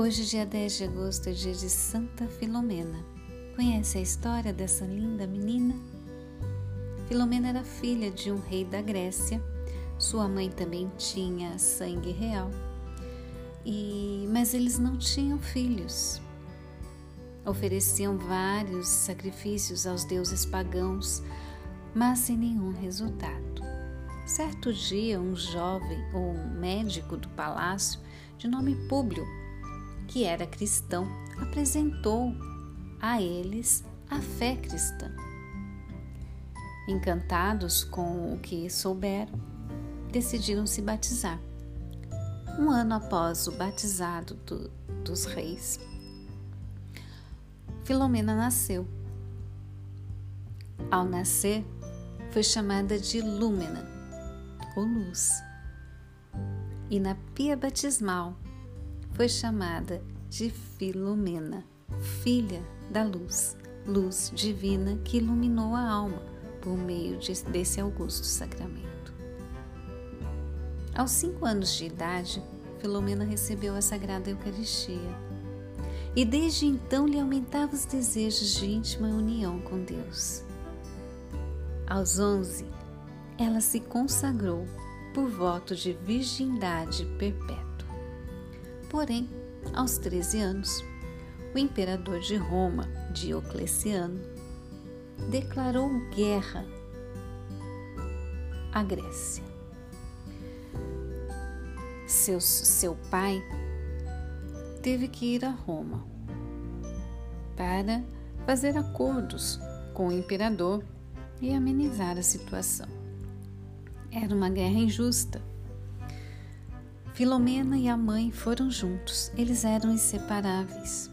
Hoje, dia 10 de agosto, é dia de Santa Filomena. Conhece a história dessa linda menina? Filomena era filha de um rei da Grécia. Sua mãe também tinha sangue real. E mas eles não tinham filhos. Ofereciam vários sacrifícios aos deuses pagãos, mas sem nenhum resultado. Certo dia, um jovem ou um médico do palácio, de nome Públio, que era cristão, apresentou a eles a fé cristã. Encantados com o que souberam, decidiram se batizar. Um ano após o batizado do, dos reis, Filomena nasceu. Ao nascer, foi chamada de Lúmena, ou luz. E na pia batismal, foi chamada de Filomena, filha da luz, luz divina que iluminou a alma por meio de, desse augusto sacramento. Aos cinco anos de idade, Filomena recebeu a Sagrada Eucaristia e desde então lhe aumentava os desejos de íntima união com Deus. Aos onze, ela se consagrou por voto de virgindade perpétua. Porém, aos 13 anos, o imperador de Roma, Diocleciano, declarou guerra à Grécia. Seu, seu pai teve que ir a Roma para fazer acordos com o imperador e amenizar a situação. Era uma guerra injusta Filomena e a mãe foram juntos, eles eram inseparáveis.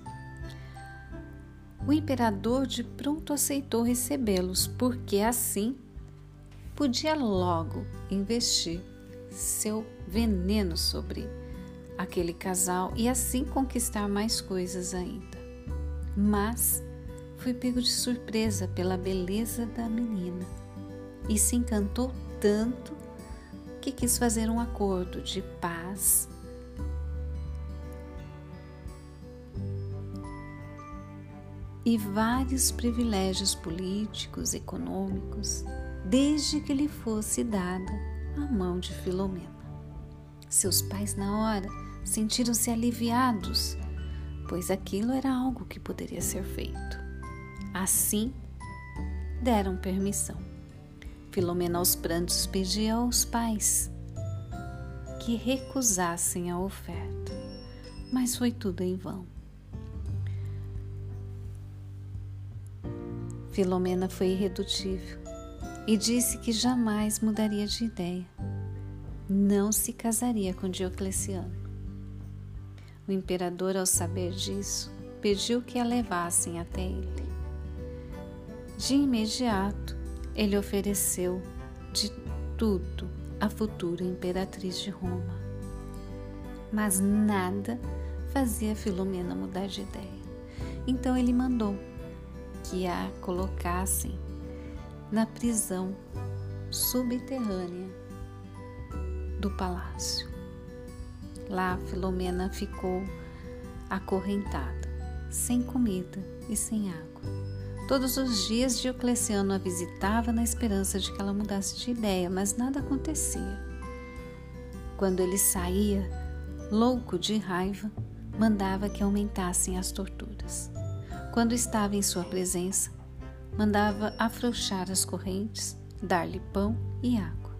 O imperador de pronto aceitou recebê-los, porque assim podia logo investir seu veneno sobre aquele casal e assim conquistar mais coisas ainda. Mas foi pego de surpresa pela beleza da menina e se encantou tanto que quis fazer um acordo de paz e vários privilégios políticos, econômicos, desde que lhe fosse dada a mão de Filomena. Seus pais, na hora, sentiram-se aliviados, pois aquilo era algo que poderia ser feito. Assim, deram permissão. Filomena aos prantos pedia aos pais que recusassem a oferta, mas foi tudo em vão. Filomena foi irredutível e disse que jamais mudaria de ideia. Não se casaria com Diocleciano. O imperador, ao saber disso, pediu que a levassem até ele. De imediato, ele ofereceu de tudo à futura imperatriz de Roma. Mas nada fazia Filomena mudar de ideia. Então ele mandou que a colocassem na prisão subterrânea do palácio. Lá Filomena ficou acorrentada, sem comida e sem água. Todos os dias Diocleciano a visitava na esperança de que ela mudasse de ideia, mas nada acontecia. Quando ele saía, louco de raiva, mandava que aumentassem as torturas. Quando estava em sua presença, mandava afrouxar as correntes, dar-lhe pão e água.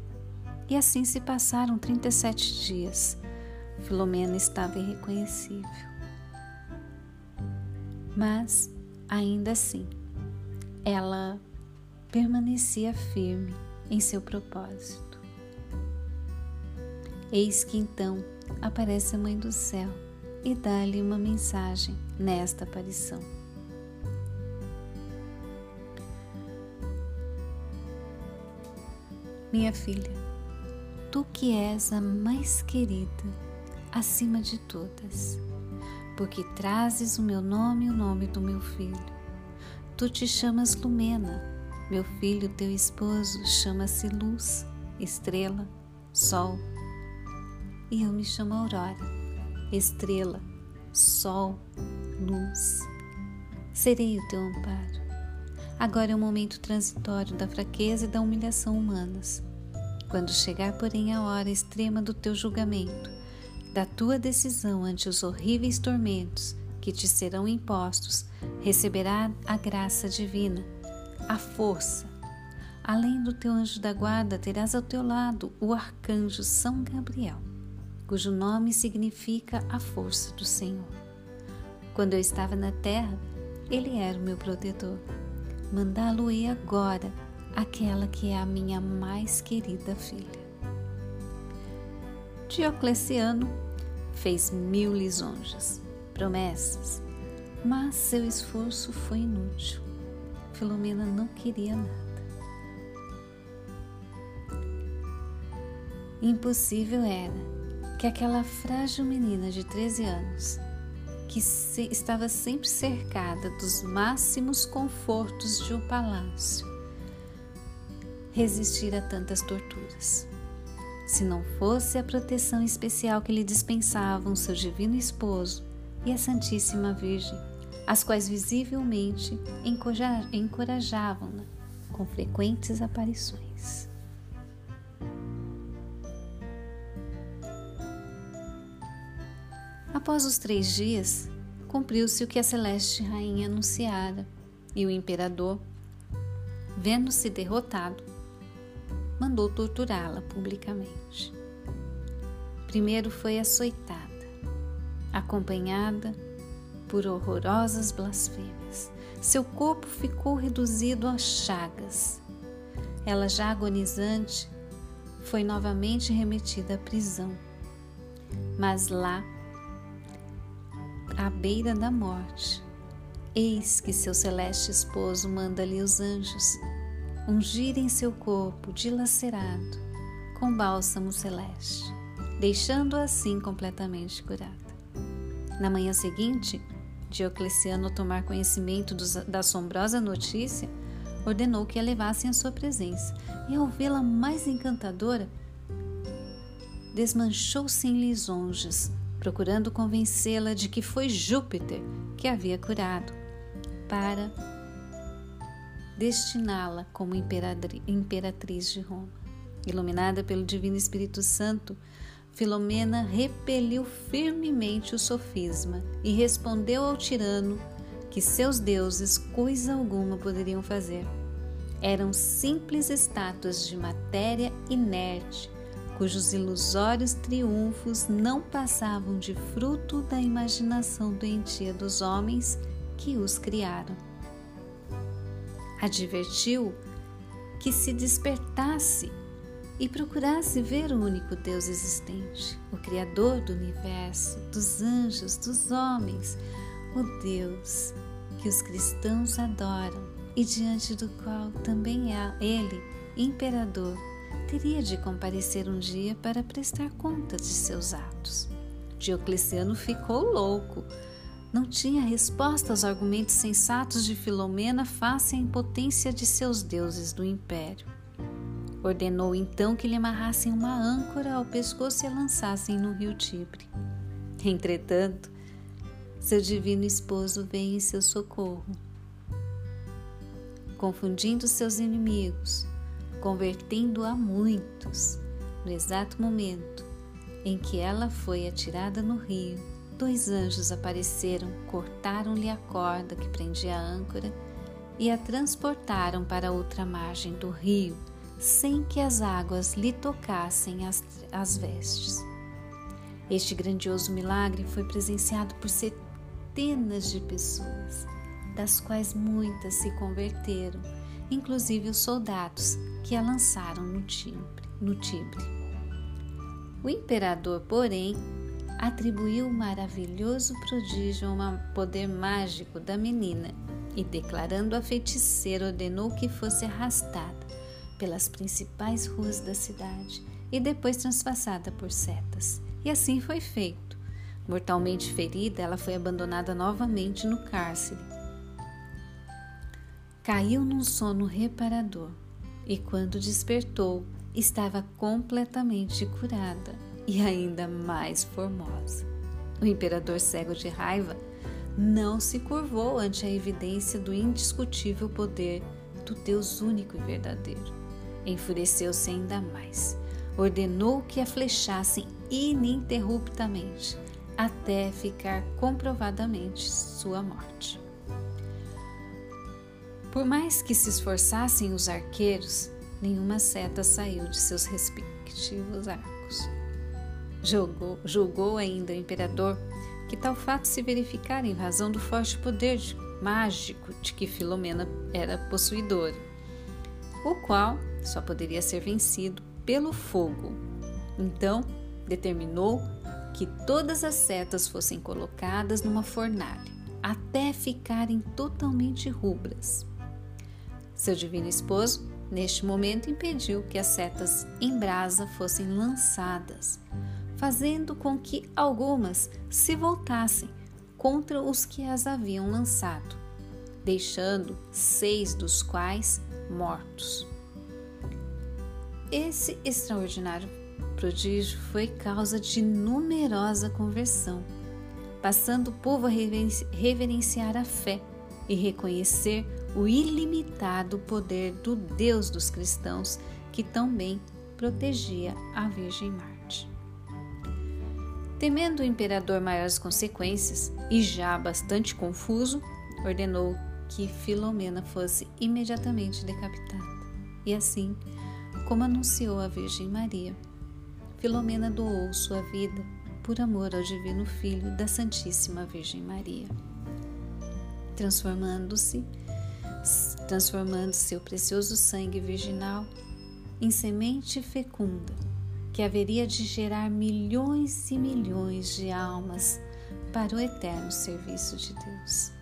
E assim se passaram 37 dias. Filomena estava irreconhecível. Mas, ainda assim, ela permanecia firme em seu propósito. Eis que então aparece a Mãe do Céu e dá-lhe uma mensagem nesta aparição. Minha filha, tu que és a mais querida acima de todas, porque trazes o meu nome e o nome do meu filho Tu te chamas Lumena, meu filho, teu esposo, chama-se Luz, Estrela, Sol. E eu me chamo Aurora, Estrela, sol, luz. Serei o teu amparo. Agora é o momento transitório da fraqueza e da humilhação humanas. Quando chegar, porém, a hora extrema do teu julgamento, da tua decisão ante os horríveis tormentos que te serão impostos, receberá a graça divina, a força. Além do teu anjo da guarda, terás ao teu lado o arcanjo São Gabriel, cujo nome significa a força do Senhor. Quando eu estava na terra, ele era o meu protetor. Mandá-lo-ei agora, aquela que é a minha mais querida filha. Diocleciano fez mil lisonjas, promessas, mas seu esforço foi inútil. Filomena não queria nada. Impossível era que aquela frágil menina de 13 anos, que se, estava sempre cercada dos máximos confortos de um palácio, resistir a tantas torturas. Se não fosse a proteção especial que lhe dispensavam seu divino esposo e a Santíssima Virgem, as quais visivelmente encorajavam-na com frequentes aparições. Após os três dias, cumpriu-se o que a celeste rainha anunciara, e o imperador, vendo-se derrotado, mandou torturá-la publicamente. Primeiro foi açoitada, acompanhada por horrorosas blasfêmias. Seu corpo ficou reduzido a chagas. Ela, já agonizante, foi novamente remetida à prisão. Mas lá, à beira da morte, eis que seu celeste esposo manda-lhe os anjos ungirem seu corpo dilacerado com bálsamo celeste, deixando-a assim completamente curada. Na manhã seguinte, Diocleciano, ao tomar conhecimento da assombrosa notícia, ordenou que a levassem à sua presença, e ao vê-la mais encantadora, desmanchou-se em lisonjas, procurando convencê-la de que foi Júpiter que a havia curado, para destiná-la como imperatriz de Roma. Iluminada pelo Divino Espírito Santo, Filomena repeliu firmemente o sofisma e respondeu ao tirano que seus deuses coisa alguma poderiam fazer. Eram simples estátuas de matéria inerte, cujos ilusórios triunfos não passavam de fruto da imaginação doentia dos homens que os criaram advertiu que se despertasse e procurasse ver o único Deus existente, o Criador do universo, dos anjos, dos homens, o Deus que os cristãos adoram e diante do qual também ele, imperador, teria de comparecer um dia para prestar contas de seus atos. Diocleciano ficou louco não tinha resposta aos argumentos sensatos de Filomena face à impotência de seus deuses do império. Ordenou então que lhe amarrassem uma âncora ao pescoço e a lançassem no rio Tibre. Entretanto, seu divino esposo veio em seu socorro, confundindo seus inimigos, convertendo a muitos, no exato momento em que ela foi atirada no rio dois anjos apareceram, cortaram-lhe a corda que prendia a âncora e a transportaram para outra margem do rio, sem que as águas lhe tocassem as, as vestes. Este grandioso milagre foi presenciado por centenas de pessoas, das quais muitas se converteram, inclusive os soldados que a lançaram no Tibre. No Tibre. O imperador, porém, atribuiu o maravilhoso prodígio ao poder mágico da menina e, declarando a feiticeira, ordenou que fosse arrastada pelas principais ruas da cidade e depois transpassada por setas. E assim foi feito. Mortalmente ferida, ela foi abandonada novamente no cárcere. Caiu num sono reparador e, quando despertou, estava completamente curada e ainda mais formosa. O imperador cego de raiva não se curvou ante a evidência do indiscutível poder do Deus único e verdadeiro. Enfureceu-se ainda mais. Ordenou que a flechassem ininterruptamente, até ficar comprovadamente sua morte. Por mais que se esforçassem os arqueiros, nenhuma seta saiu de seus respectivos arcos. Julgou, julgou ainda o imperador que tal fato se verificara em razão do forte poder mágico de que Filomena era possuidora, o qual só poderia ser vencido pelo fogo. Então, determinou que todas as setas fossem colocadas numa fornalha, até ficarem totalmente rubras. Seu divino esposo, neste momento, impediu que as setas em brasa fossem lançadas, fazendo com que algumas se voltassem contra os que as haviam lançado, deixando seis dos quais mortos. Esse extraordinário prodígio foi causa de numerosa conversão, passando o povo a reverenciar a fé e reconhecer o ilimitado poder do Deus dos cristãos que também protegia a Virgem Marte. Temendo o imperador maiores consequências e já bastante confuso, ordenou que Filomena fosse imediatamente decapitada. E assim, como anunciou a Virgem Maria, Filomena doou sua vida por amor ao Divino Filho da Santíssima Virgem Maria, transformando-se, transformando seu precioso sangue virginal em semente fecunda que haveria de gerar milhões e milhões de almas para o eterno serviço de Deus.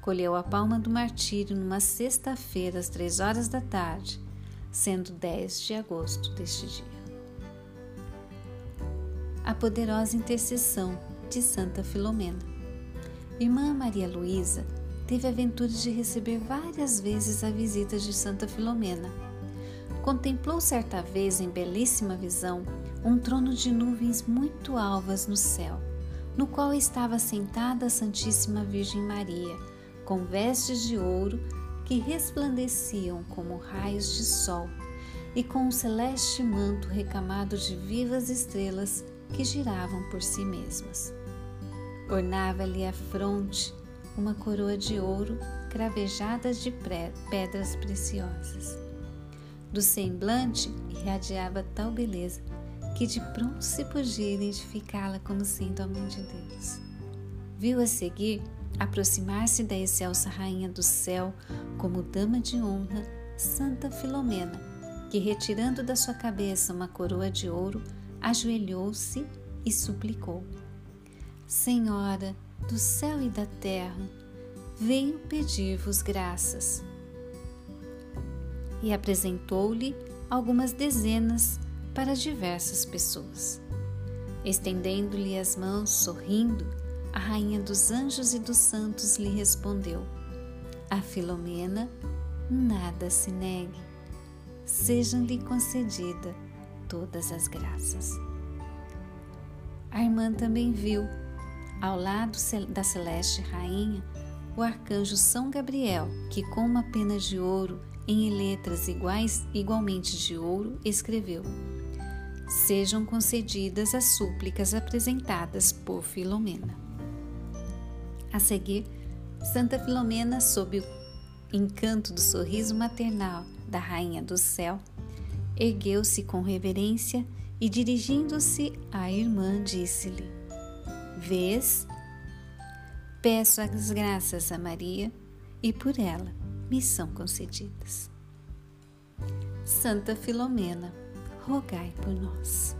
Colheu a palma do martírio numa sexta-feira às três horas da tarde, sendo 10 de agosto deste dia. A poderosa intercessão de Santa Filomena. Irmã Maria Luísa teve a aventura de receber várias vezes a visita de Santa Filomena contemplou certa vez em belíssima visão um trono de nuvens muito alvas no céu, no qual estava sentada a Santíssima Virgem Maria, com vestes de ouro que resplandeciam como raios de sol, e com um celeste manto recamado de vivas estrelas que giravam por si mesmas. Ornava-lhe a fronte uma coroa de ouro cravejada de pedras preciosas. Do semblante irradiava tal beleza que de pronto se podia identificá-la como sendo a mãe de Deus. Viu a seguir aproximar-se da excelsa Rainha do Céu como dama de honra, Santa Filomena, que, retirando da sua cabeça uma coroa de ouro, ajoelhou-se e suplicou: Senhora do céu e da terra, venho pedir-vos graças e apresentou-lhe algumas dezenas para diversas pessoas. Estendendo-lhe as mãos, sorrindo, a rainha dos anjos e dos santos lhe respondeu: A Filomena nada se negue, sejam-lhe concedida todas as graças. A irmã também viu, ao lado da celeste rainha, o arcanjo São Gabriel, que com uma pena de ouro em letras iguais, igualmente de ouro, escreveu: Sejam concedidas as súplicas apresentadas por Filomena. A seguir, Santa Filomena, sob o encanto do sorriso maternal da Rainha do Céu, ergueu-se com reverência e, dirigindo-se à irmã, disse-lhe: Vês? Peço as graças a Maria e por ela me são concedidas. Santa Filomena, rogai por nós.